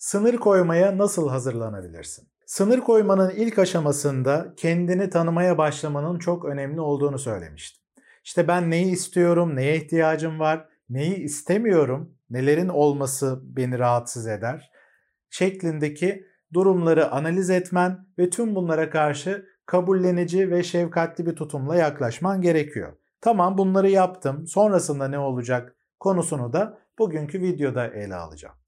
Sınır koymaya nasıl hazırlanabilirsin? Sınır koymanın ilk aşamasında kendini tanımaya başlamanın çok önemli olduğunu söylemiştim. İşte ben neyi istiyorum, neye ihtiyacım var, neyi istemiyorum, nelerin olması beni rahatsız eder şeklindeki durumları analiz etmen ve tüm bunlara karşı kabullenici ve şefkatli bir tutumla yaklaşman gerekiyor. Tamam bunları yaptım. Sonrasında ne olacak konusunu da bugünkü videoda ele alacağım.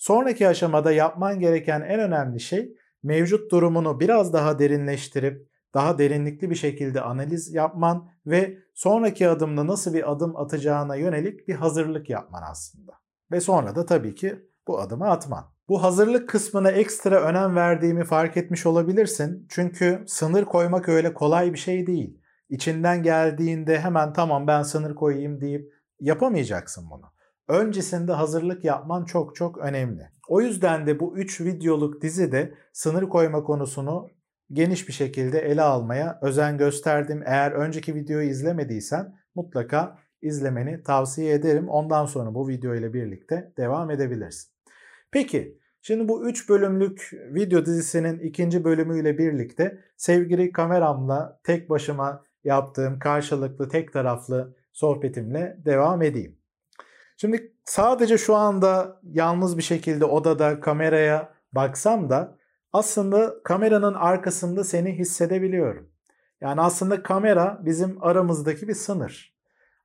Sonraki aşamada yapman gereken en önemli şey mevcut durumunu biraz daha derinleştirip daha derinlikli bir şekilde analiz yapman ve sonraki adımda nasıl bir adım atacağına yönelik bir hazırlık yapman aslında. Ve sonra da tabii ki bu adımı atman. Bu hazırlık kısmına ekstra önem verdiğimi fark etmiş olabilirsin. Çünkü sınır koymak öyle kolay bir şey değil. İçinden geldiğinde hemen tamam ben sınır koyayım deyip yapamayacaksın bunu. Öncesinde hazırlık yapman çok çok önemli. O yüzden de bu 3 videoluk dizide sınır koyma konusunu geniş bir şekilde ele almaya özen gösterdim. Eğer önceki videoyu izlemediysen mutlaka izlemeni tavsiye ederim. Ondan sonra bu video ile birlikte devam edebilirsin. Peki şimdi bu 3 bölümlük video dizisinin ikinci bölümüyle birlikte sevgili kameramla tek başıma yaptığım karşılıklı tek taraflı sohbetimle devam edeyim. Şimdi sadece şu anda yalnız bir şekilde odada kameraya baksam da aslında kameranın arkasında seni hissedebiliyorum. Yani aslında kamera bizim aramızdaki bir sınır.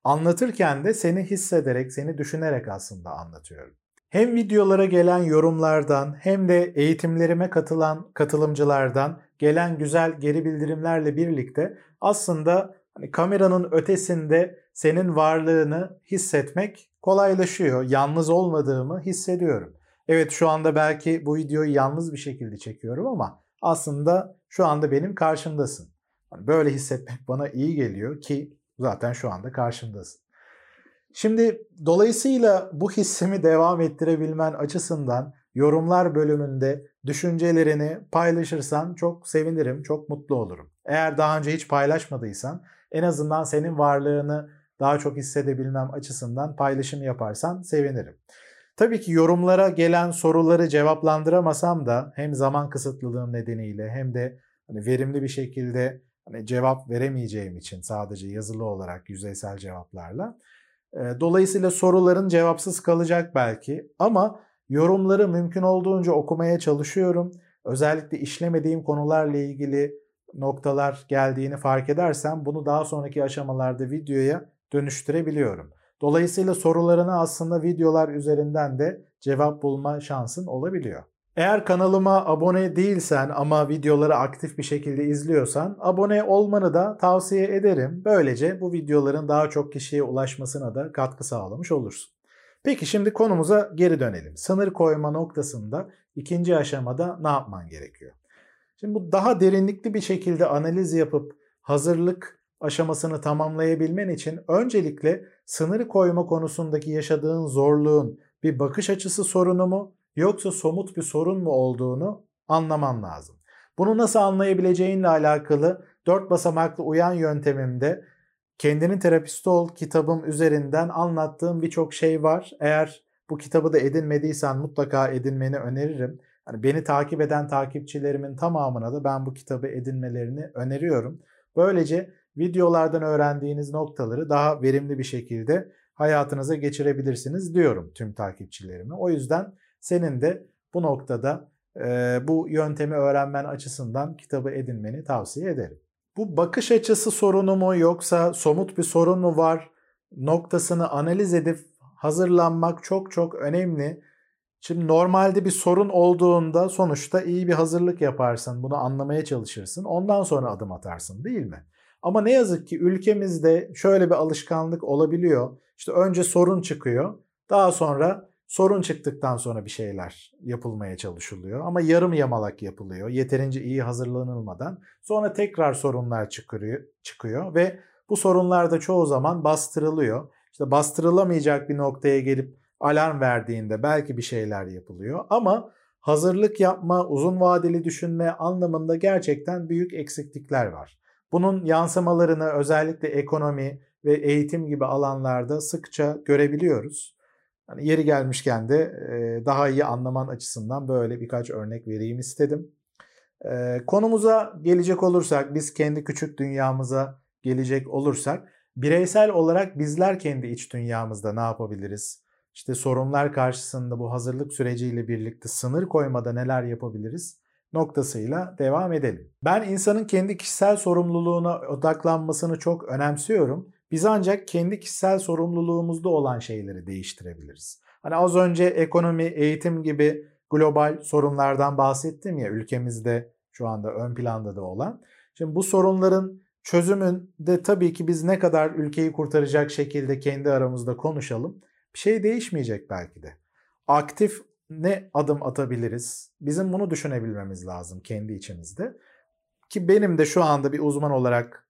Anlatırken de seni hissederek, seni düşünerek aslında anlatıyorum. Hem videolara gelen yorumlardan hem de eğitimlerime katılan katılımcılardan gelen güzel geri bildirimlerle birlikte aslında hani kameranın ötesinde senin varlığını hissetmek kolaylaşıyor. Yalnız olmadığımı hissediyorum. Evet şu anda belki bu videoyu yalnız bir şekilde çekiyorum ama aslında şu anda benim karşımdasın. Hani böyle hissetmek bana iyi geliyor ki zaten şu anda karşımdasın. Şimdi dolayısıyla bu hissimi devam ettirebilmen açısından yorumlar bölümünde düşüncelerini paylaşırsan çok sevinirim, çok mutlu olurum. Eğer daha önce hiç paylaşmadıysan en azından senin varlığını daha çok hissedebilmem açısından paylaşım yaparsan sevinirim. Tabii ki yorumlara gelen soruları cevaplandıramasam da hem zaman kısıtlılığım nedeniyle hem de hani verimli bir şekilde hani cevap veremeyeceğim için sadece yazılı olarak yüzeysel cevaplarla. Dolayısıyla soruların cevapsız kalacak belki ama yorumları mümkün olduğunca okumaya çalışıyorum. Özellikle işlemediğim konularla ilgili noktalar geldiğini fark edersem bunu daha sonraki aşamalarda videoya dönüştürebiliyorum. Dolayısıyla sorularına aslında videolar üzerinden de cevap bulma şansın olabiliyor. Eğer kanalıma abone değilsen ama videoları aktif bir şekilde izliyorsan abone olmanı da tavsiye ederim. Böylece bu videoların daha çok kişiye ulaşmasına da katkı sağlamış olursun. Peki şimdi konumuza geri dönelim. Sınır koyma noktasında ikinci aşamada ne yapman gerekiyor? Şimdi bu daha derinlikli bir şekilde analiz yapıp hazırlık aşamasını tamamlayabilmen için öncelikle sınır koyma konusundaki yaşadığın zorluğun bir bakış açısı sorunu mu yoksa somut bir sorun mu olduğunu anlaman lazım. Bunu nasıl anlayabileceğinle alakalı dört basamaklı uyan yöntemimde Kendinin Terapisti Ol kitabım üzerinden anlattığım birçok şey var. Eğer bu kitabı da edinmediysen mutlaka edinmeni öneririm. Yani beni takip eden takipçilerimin tamamına da ben bu kitabı edinmelerini öneriyorum. Böylece videolardan öğrendiğiniz noktaları daha verimli bir şekilde hayatınıza geçirebilirsiniz diyorum tüm takipçilerime. O yüzden senin de bu noktada e, bu yöntemi öğrenmen açısından kitabı edinmeni tavsiye ederim. Bu bakış açısı sorunu mu yoksa somut bir sorun mu var noktasını analiz edip hazırlanmak çok çok önemli. Şimdi normalde bir sorun olduğunda sonuçta iyi bir hazırlık yaparsın, bunu anlamaya çalışırsın. Ondan sonra adım atarsın değil mi? Ama ne yazık ki ülkemizde şöyle bir alışkanlık olabiliyor. İşte önce sorun çıkıyor. Daha sonra sorun çıktıktan sonra bir şeyler yapılmaya çalışılıyor. Ama yarım yamalak yapılıyor. Yeterince iyi hazırlanılmadan. Sonra tekrar sorunlar çıkıyor, ve bu sorunlar da çoğu zaman bastırılıyor. İşte bastırılamayacak bir noktaya gelip alarm verdiğinde belki bir şeyler yapılıyor. Ama hazırlık yapma, uzun vadeli düşünme anlamında gerçekten büyük eksiklikler var. Bunun yansımalarını özellikle ekonomi ve eğitim gibi alanlarda sıkça görebiliyoruz. Hani yeri gelmişken de daha iyi anlaman açısından böyle birkaç örnek vereyim istedim. Konumuza gelecek olursak, biz kendi küçük dünyamıza gelecek olursak, bireysel olarak bizler kendi iç dünyamızda ne yapabiliriz? İşte sorunlar karşısında bu hazırlık süreciyle birlikte sınır koymada neler yapabiliriz? Noktasıyla devam edelim. Ben insanın kendi kişisel sorumluluğuna odaklanmasını çok önemsiyorum. Biz ancak kendi kişisel sorumluluğumuzda olan şeyleri değiştirebiliriz. Hani az önce ekonomi, eğitim gibi global sorunlardan bahsettim ya ülkemizde şu anda ön planda da olan. Şimdi bu sorunların çözümünde tabii ki biz ne kadar ülkeyi kurtaracak şekilde kendi aramızda konuşalım. Bir şey değişmeyecek belki de. Aktif ne adım atabiliriz? Bizim bunu düşünebilmemiz lazım kendi içimizde. Ki benim de şu anda bir uzman olarak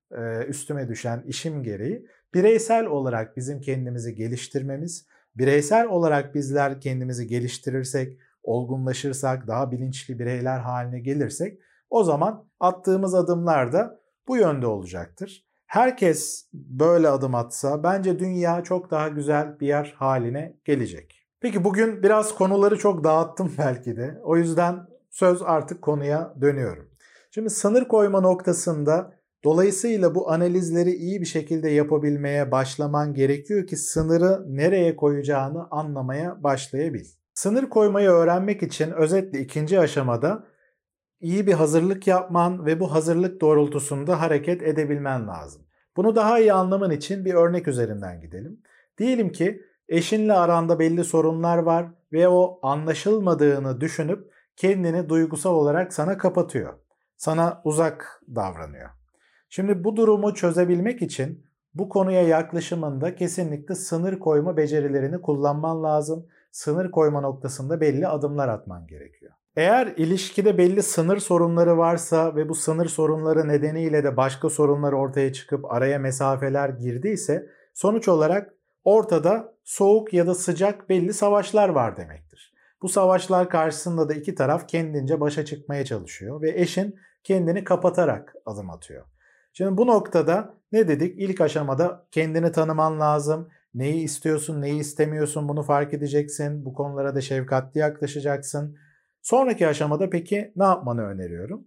üstüme düşen işim gereği bireysel olarak bizim kendimizi geliştirmemiz, bireysel olarak bizler kendimizi geliştirirsek, olgunlaşırsak, daha bilinçli bireyler haline gelirsek o zaman attığımız adımlar da bu yönde olacaktır. Herkes böyle adım atsa bence dünya çok daha güzel bir yer haline gelecek. Peki bugün biraz konuları çok dağıttım belki de. O yüzden söz artık konuya dönüyorum. Şimdi sınır koyma noktasında dolayısıyla bu analizleri iyi bir şekilde yapabilmeye başlaman gerekiyor ki sınırı nereye koyacağını anlamaya başlayabil. Sınır koymayı öğrenmek için özetle ikinci aşamada iyi bir hazırlık yapman ve bu hazırlık doğrultusunda hareket edebilmen lazım. Bunu daha iyi anlaman için bir örnek üzerinden gidelim. Diyelim ki Eşinle aranda belli sorunlar var ve o anlaşılmadığını düşünüp kendini duygusal olarak sana kapatıyor. Sana uzak davranıyor. Şimdi bu durumu çözebilmek için bu konuya yaklaşımında kesinlikle sınır koyma becerilerini kullanman lazım. Sınır koyma noktasında belli adımlar atman gerekiyor. Eğer ilişkide belli sınır sorunları varsa ve bu sınır sorunları nedeniyle de başka sorunlar ortaya çıkıp araya mesafeler girdiyse sonuç olarak ortada soğuk ya da sıcak belli savaşlar var demektir. Bu savaşlar karşısında da iki taraf kendince başa çıkmaya çalışıyor ve eşin kendini kapatarak adım atıyor. Şimdi bu noktada ne dedik? İlk aşamada kendini tanıman lazım. Neyi istiyorsun, neyi istemiyorsun bunu fark edeceksin. Bu konulara da şefkatli yaklaşacaksın. Sonraki aşamada peki ne yapmanı öneriyorum?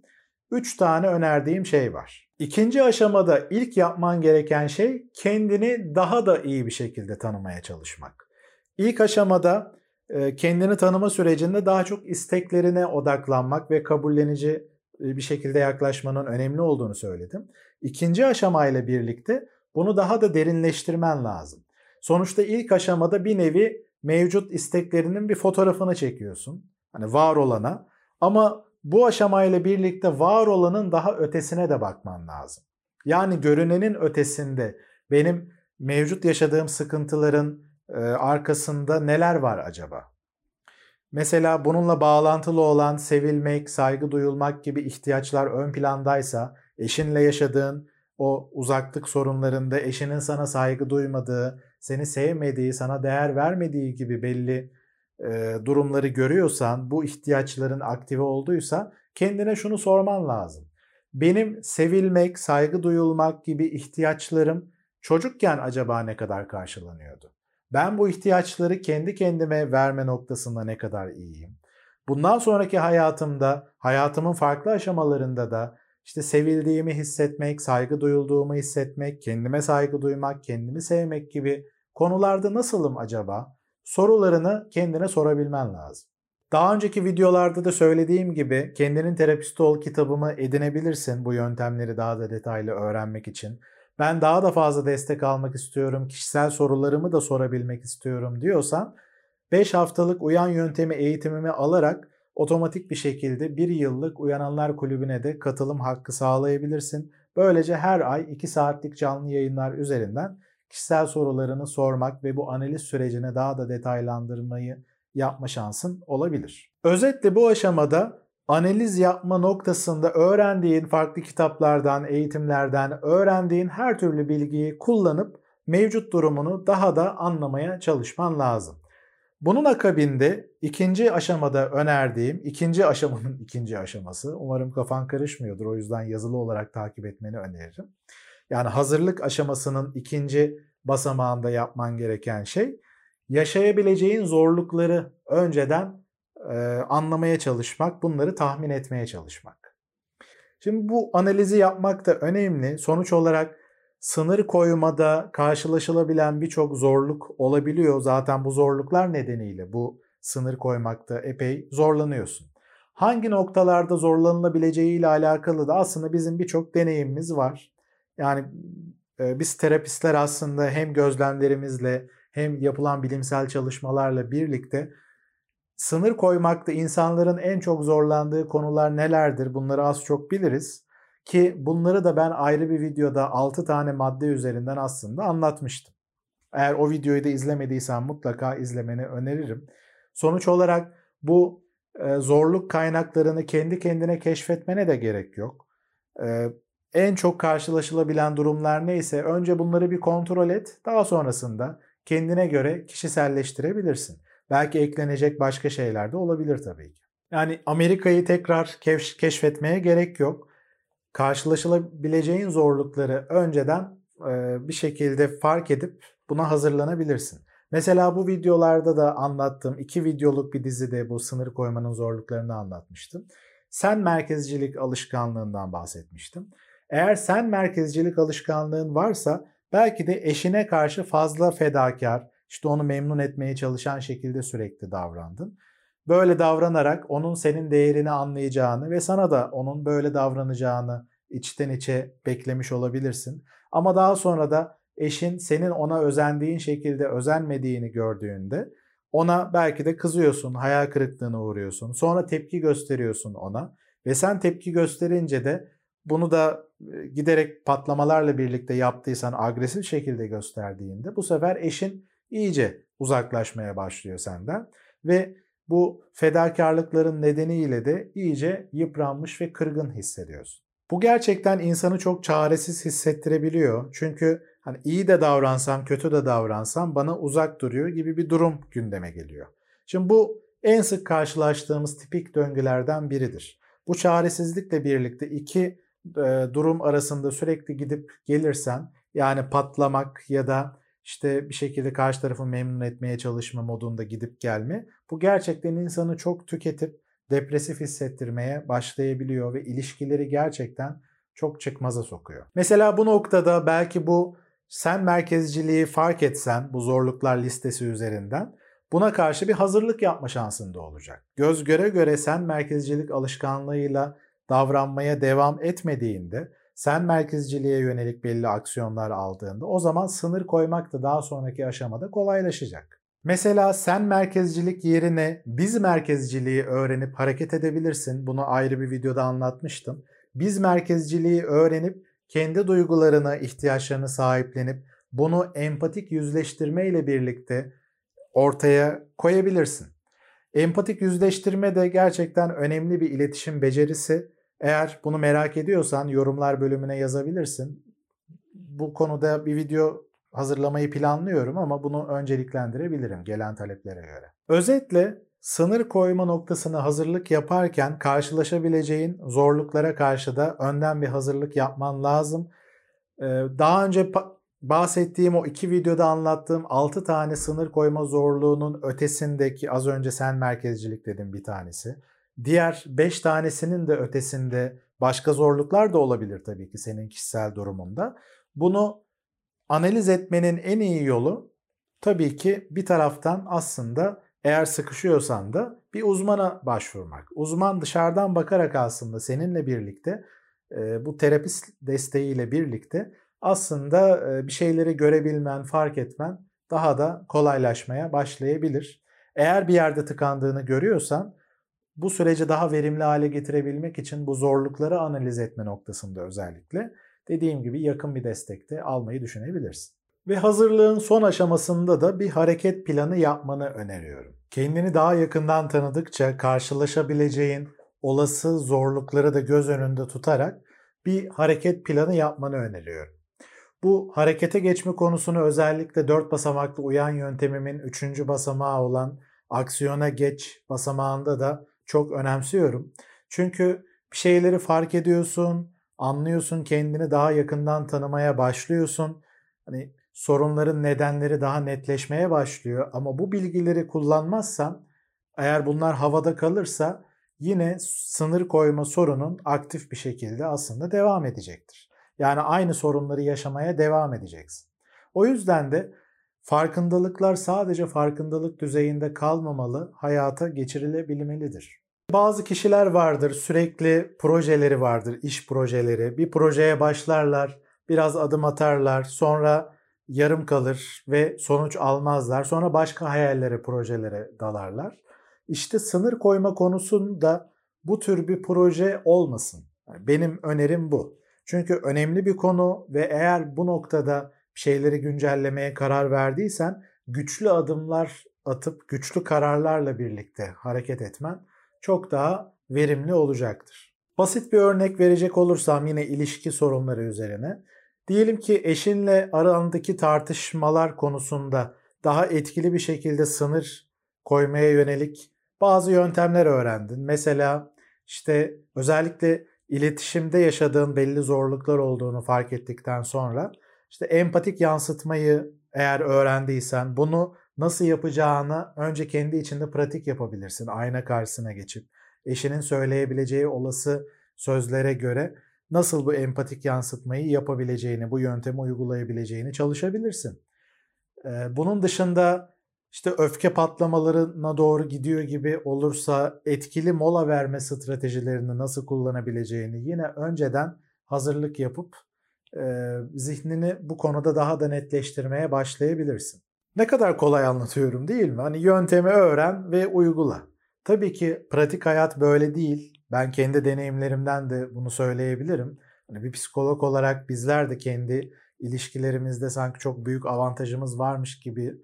3 tane önerdiğim şey var. İkinci aşamada ilk yapman gereken şey kendini daha da iyi bir şekilde tanımaya çalışmak. İlk aşamada e, kendini tanıma sürecinde daha çok isteklerine odaklanmak ve kabullenici e, bir şekilde yaklaşmanın önemli olduğunu söyledim. İkinci aşamayla birlikte bunu daha da derinleştirmen lazım. Sonuçta ilk aşamada bir nevi mevcut isteklerinin bir fotoğrafını çekiyorsun. Hani var olana ama bu aşamayla birlikte var olanın daha ötesine de bakman lazım. Yani görünenin ötesinde benim mevcut yaşadığım sıkıntıların e, arkasında neler var acaba? Mesela bununla bağlantılı olan sevilmek, saygı duyulmak gibi ihtiyaçlar ön plandaysa, eşinle yaşadığın o uzaklık sorunlarında eşinin sana saygı duymadığı, seni sevmediği, sana değer vermediği gibi belli durumları görüyorsan, bu ihtiyaçların aktive olduysa kendine şunu sorman lazım. Benim sevilmek, saygı duyulmak gibi ihtiyaçlarım çocukken acaba ne kadar karşılanıyordu? Ben bu ihtiyaçları kendi kendime verme noktasında ne kadar iyiyim? Bundan sonraki hayatımda, hayatımın farklı aşamalarında da işte sevildiğimi hissetmek, saygı duyulduğumu hissetmek, kendime saygı duymak, kendimi sevmek gibi konularda nasılım acaba? Sorularını kendine sorabilmen lazım. Daha önceki videolarda da söylediğim gibi Kendinin Terapisti Ol kitabımı edinebilirsin bu yöntemleri daha da detaylı öğrenmek için. Ben daha da fazla destek almak istiyorum, kişisel sorularımı da sorabilmek istiyorum diyorsan 5 haftalık uyan yöntemi eğitimimi alarak otomatik bir şekilde 1 yıllık Uyananlar Kulübü'ne de katılım hakkı sağlayabilirsin. Böylece her ay 2 saatlik canlı yayınlar üzerinden kişisel sorularını sormak ve bu analiz sürecini daha da detaylandırmayı yapma şansın olabilir. Özetle bu aşamada analiz yapma noktasında öğrendiğin farklı kitaplardan, eğitimlerden öğrendiğin her türlü bilgiyi kullanıp mevcut durumunu daha da anlamaya çalışman lazım. Bunun akabinde ikinci aşamada önerdiğim, ikinci aşamanın ikinci aşaması, umarım kafan karışmıyordur o yüzden yazılı olarak takip etmeni öneririm. Yani hazırlık aşamasının ikinci basamağında yapman gereken şey yaşayabileceğin zorlukları önceden e, anlamaya çalışmak, bunları tahmin etmeye çalışmak. Şimdi bu analizi yapmak da önemli. Sonuç olarak sınır koymada karşılaşılabilen birçok zorluk olabiliyor. Zaten bu zorluklar nedeniyle bu sınır koymakta epey zorlanıyorsun. Hangi noktalarda zorlanılabileceği ile alakalı da aslında bizim birçok deneyimimiz var. Yani e, biz terapistler aslında hem gözlemlerimizle hem yapılan bilimsel çalışmalarla birlikte sınır koymakta insanların en çok zorlandığı konular nelerdir bunları az çok biliriz. Ki bunları da ben ayrı bir videoda 6 tane madde üzerinden aslında anlatmıştım. Eğer o videoyu da izlemediysen mutlaka izlemeni öneririm. Sonuç olarak bu zorluk kaynaklarını kendi kendine keşfetmene de gerek yok. En çok karşılaşılabilen durumlar neyse önce bunları bir kontrol et. Daha sonrasında kendine göre kişiselleştirebilirsin. Belki eklenecek başka şeyler de olabilir tabii ki. Yani Amerika'yı tekrar keşfetmeye gerek yok. Karşılaşılabileceğin zorlukları önceden bir şekilde fark edip buna hazırlanabilirsin. Mesela bu videolarda da anlattığım iki videoluk bir dizide bu sınır koymanın zorluklarını anlatmıştım. Sen merkezcilik alışkanlığından bahsetmiştim. Eğer sen merkezcilik alışkanlığın varsa belki de eşine karşı fazla fedakar, işte onu memnun etmeye çalışan şekilde sürekli davrandın. Böyle davranarak onun senin değerini anlayacağını ve sana da onun böyle davranacağını içten içe beklemiş olabilirsin. Ama daha sonra da eşin senin ona özendiğin şekilde özenmediğini gördüğünde ona belki de kızıyorsun, hayal kırıklığına uğruyorsun. Sonra tepki gösteriyorsun ona ve sen tepki gösterince de bunu da giderek patlamalarla birlikte yaptıysan agresif şekilde gösterdiğinde bu sefer eşin iyice uzaklaşmaya başlıyor senden ve bu fedakarlıkların nedeniyle de iyice yıpranmış ve kırgın hissediyorsun. Bu gerçekten insanı çok çaresiz hissettirebiliyor. Çünkü hani iyi de davransam, kötü de davransam bana uzak duruyor gibi bir durum gündeme geliyor. Şimdi bu en sık karşılaştığımız tipik döngülerden biridir. Bu çaresizlikle birlikte iki e, durum arasında sürekli gidip gelirsen yani patlamak ya da işte bir şekilde karşı tarafı memnun etmeye çalışma modunda gidip gelme bu gerçekten insanı çok tüketip depresif hissettirmeye başlayabiliyor ve ilişkileri gerçekten çok çıkmaza sokuyor. Mesela bu noktada belki bu sen merkezciliği fark etsen bu zorluklar listesi üzerinden buna karşı bir hazırlık yapma şansın da olacak. Göz göre göre sen merkezcilik alışkanlığıyla davranmaya devam etmediğinde, sen merkezciliğe yönelik belli aksiyonlar aldığında o zaman sınır koymak da daha sonraki aşamada kolaylaşacak. Mesela sen merkezcilik yerine biz merkezciliği öğrenip hareket edebilirsin. Bunu ayrı bir videoda anlatmıştım. Biz merkezciliği öğrenip kendi duygularına, ihtiyaçlarını sahiplenip bunu empatik yüzleştirme ile birlikte ortaya koyabilirsin. Empatik yüzleştirme de gerçekten önemli bir iletişim becerisi eğer bunu merak ediyorsan yorumlar bölümüne yazabilirsin. Bu konuda bir video hazırlamayı planlıyorum ama bunu önceliklendirebilirim gelen taleplere göre. Özetle sınır koyma noktasını hazırlık yaparken karşılaşabileceğin zorluklara karşı da önden bir hazırlık yapman lazım. Ee, daha önce bahsettiğim o iki videoda anlattığım 6 tane sınır koyma zorluğunun ötesindeki az önce sen merkezcilik dedim bir tanesi. Diğer 5 tanesinin de ötesinde başka zorluklar da olabilir tabii ki senin kişisel durumunda. Bunu analiz etmenin en iyi yolu tabii ki bir taraftan aslında eğer sıkışıyorsan da bir uzmana başvurmak. Uzman dışarıdan bakarak aslında seninle birlikte bu terapist desteğiyle birlikte aslında bir şeyleri görebilmen, fark etmen daha da kolaylaşmaya başlayabilir. Eğer bir yerde tıkandığını görüyorsan bu süreci daha verimli hale getirebilmek için bu zorlukları analiz etme noktasında özellikle dediğim gibi yakın bir destekte almayı düşünebilirsin. Ve hazırlığın son aşamasında da bir hareket planı yapmanı öneriyorum. Kendini daha yakından tanıdıkça karşılaşabileceğin olası zorlukları da göz önünde tutarak bir hareket planı yapmanı öneriyorum. Bu harekete geçme konusunu özellikle 4 basamaklı uyan yöntemimin 3. basamağı olan aksiyona geç basamağında da çok önemsiyorum. Çünkü bir şeyleri fark ediyorsun, anlıyorsun, kendini daha yakından tanımaya başlıyorsun. Hani sorunların nedenleri daha netleşmeye başlıyor ama bu bilgileri kullanmazsan eğer bunlar havada kalırsa yine sınır koyma sorunun aktif bir şekilde aslında devam edecektir. Yani aynı sorunları yaşamaya devam edeceksin. O yüzden de farkındalıklar sadece farkındalık düzeyinde kalmamalı, hayata geçirilebilmelidir. Bazı kişiler vardır, sürekli projeleri vardır, iş projeleri. Bir projeye başlarlar, biraz adım atarlar, sonra yarım kalır ve sonuç almazlar. Sonra başka hayallere, projelere dalarlar. İşte sınır koyma konusunda bu tür bir proje olmasın. Benim önerim bu. Çünkü önemli bir konu ve eğer bu noktada şeyleri güncellemeye karar verdiysen güçlü adımlar atıp güçlü kararlarla birlikte hareket etmen çok daha verimli olacaktır. Basit bir örnek verecek olursam yine ilişki sorunları üzerine. Diyelim ki eşinle arandaki tartışmalar konusunda daha etkili bir şekilde sınır koymaya yönelik bazı yöntemler öğrendin. Mesela işte özellikle iletişimde yaşadığın belli zorluklar olduğunu fark ettikten sonra işte empatik yansıtmayı eğer öğrendiysen bunu nasıl yapacağını önce kendi içinde pratik yapabilirsin. Ayna karşısına geçip eşinin söyleyebileceği olası sözlere göre nasıl bu empatik yansıtmayı yapabileceğini, bu yöntemi uygulayabileceğini çalışabilirsin. Bunun dışında işte öfke patlamalarına doğru gidiyor gibi olursa etkili mola verme stratejilerini nasıl kullanabileceğini yine önceden hazırlık yapıp zihnini bu konuda daha da netleştirmeye başlayabilirsin. Ne kadar kolay anlatıyorum değil mi? Hani yöntemi öğren ve uygula. Tabii ki pratik hayat böyle değil. Ben kendi deneyimlerimden de bunu söyleyebilirim. Hani bir psikolog olarak bizler de kendi ilişkilerimizde sanki çok büyük avantajımız varmış gibi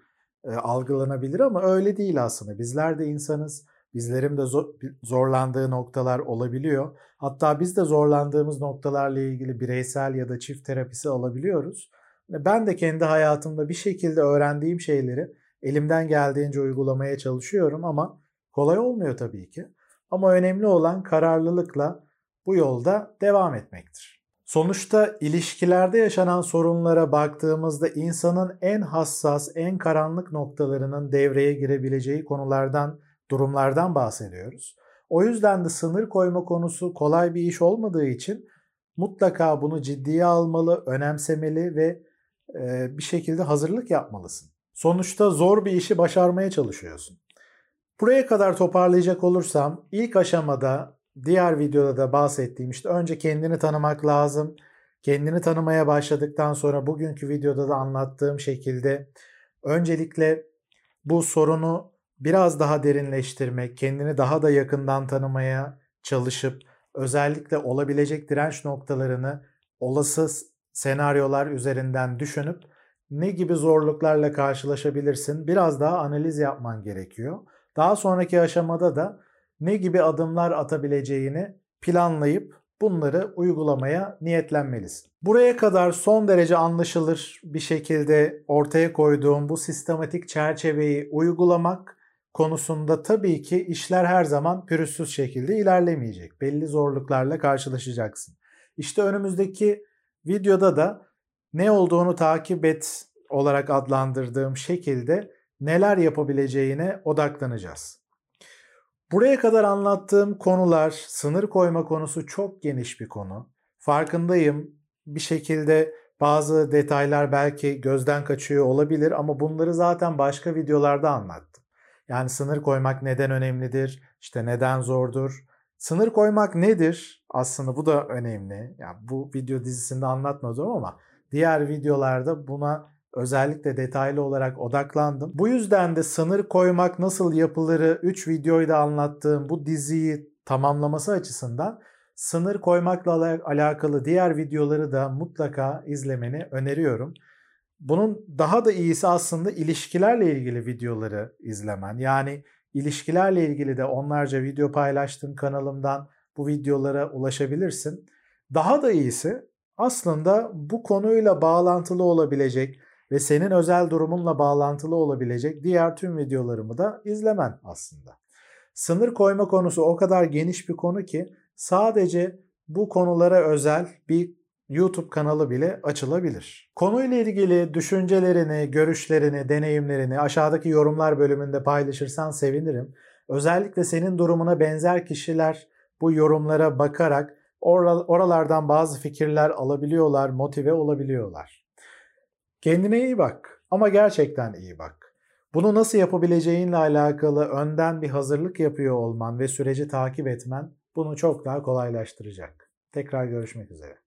e, algılanabilir ama öyle değil aslında. Bizler de insanız. Bizlerin de zor, zorlandığı noktalar olabiliyor. Hatta biz de zorlandığımız noktalarla ilgili bireysel ya da çift terapisi alabiliyoruz. Ben de kendi hayatımda bir şekilde öğrendiğim şeyleri elimden geldiğince uygulamaya çalışıyorum ama kolay olmuyor tabii ki. Ama önemli olan kararlılıkla bu yolda devam etmektir. Sonuçta ilişkilerde yaşanan sorunlara baktığımızda insanın en hassas, en karanlık noktalarının devreye girebileceği konulardan, durumlardan bahsediyoruz. O yüzden de sınır koyma konusu kolay bir iş olmadığı için mutlaka bunu ciddiye almalı, önemsemeli ve bir şekilde hazırlık yapmalısın. Sonuçta zor bir işi başarmaya çalışıyorsun. Buraya kadar toparlayacak olursam ilk aşamada diğer videoda da bahsettiğim işte önce kendini tanımak lazım. Kendini tanımaya başladıktan sonra bugünkü videoda da anlattığım şekilde öncelikle bu sorunu biraz daha derinleştirmek, kendini daha da yakından tanımaya çalışıp özellikle olabilecek direnç noktalarını olası senaryolar üzerinden düşünüp ne gibi zorluklarla karşılaşabilirsin biraz daha analiz yapman gerekiyor. Daha sonraki aşamada da ne gibi adımlar atabileceğini planlayıp bunları uygulamaya niyetlenmelisin. Buraya kadar son derece anlaşılır bir şekilde ortaya koyduğum bu sistematik çerçeveyi uygulamak konusunda tabii ki işler her zaman pürüzsüz şekilde ilerlemeyecek. Belli zorluklarla karşılaşacaksın. İşte önümüzdeki videoda da ne olduğunu takip et olarak adlandırdığım şekilde neler yapabileceğine odaklanacağız. Buraya kadar anlattığım konular, sınır koyma konusu çok geniş bir konu. Farkındayım. Bir şekilde bazı detaylar belki gözden kaçıyor olabilir ama bunları zaten başka videolarda anlattım. Yani sınır koymak neden önemlidir? İşte neden zordur? Sınır koymak nedir? Aslında bu da önemli. Yani bu video dizisinde anlatmadım ama diğer videolarda buna özellikle detaylı olarak odaklandım. Bu yüzden de sınır koymak nasıl yapılırı 3 videoyu da anlattığım bu diziyi tamamlaması açısından sınır koymakla alakalı diğer videoları da mutlaka izlemeni öneriyorum. Bunun daha da iyisi aslında ilişkilerle ilgili videoları izlemen. Yani ilişkilerle ilgili de onlarca video paylaştım kanalımdan bu videolara ulaşabilirsin. Daha da iyisi aslında bu konuyla bağlantılı olabilecek ve senin özel durumunla bağlantılı olabilecek diğer tüm videolarımı da izlemen aslında. Sınır koyma konusu o kadar geniş bir konu ki sadece bu konulara özel bir YouTube kanalı bile açılabilir. Konuyla ilgili düşüncelerini, görüşlerini, deneyimlerini aşağıdaki yorumlar bölümünde paylaşırsan sevinirim. Özellikle senin durumuna benzer kişiler bu yorumlara bakarak oralardan bazı fikirler alabiliyorlar, motive olabiliyorlar. Kendine iyi bak ama gerçekten iyi bak. Bunu nasıl yapabileceğinle alakalı önden bir hazırlık yapıyor olman ve süreci takip etmen bunu çok daha kolaylaştıracak. Tekrar görüşmek üzere.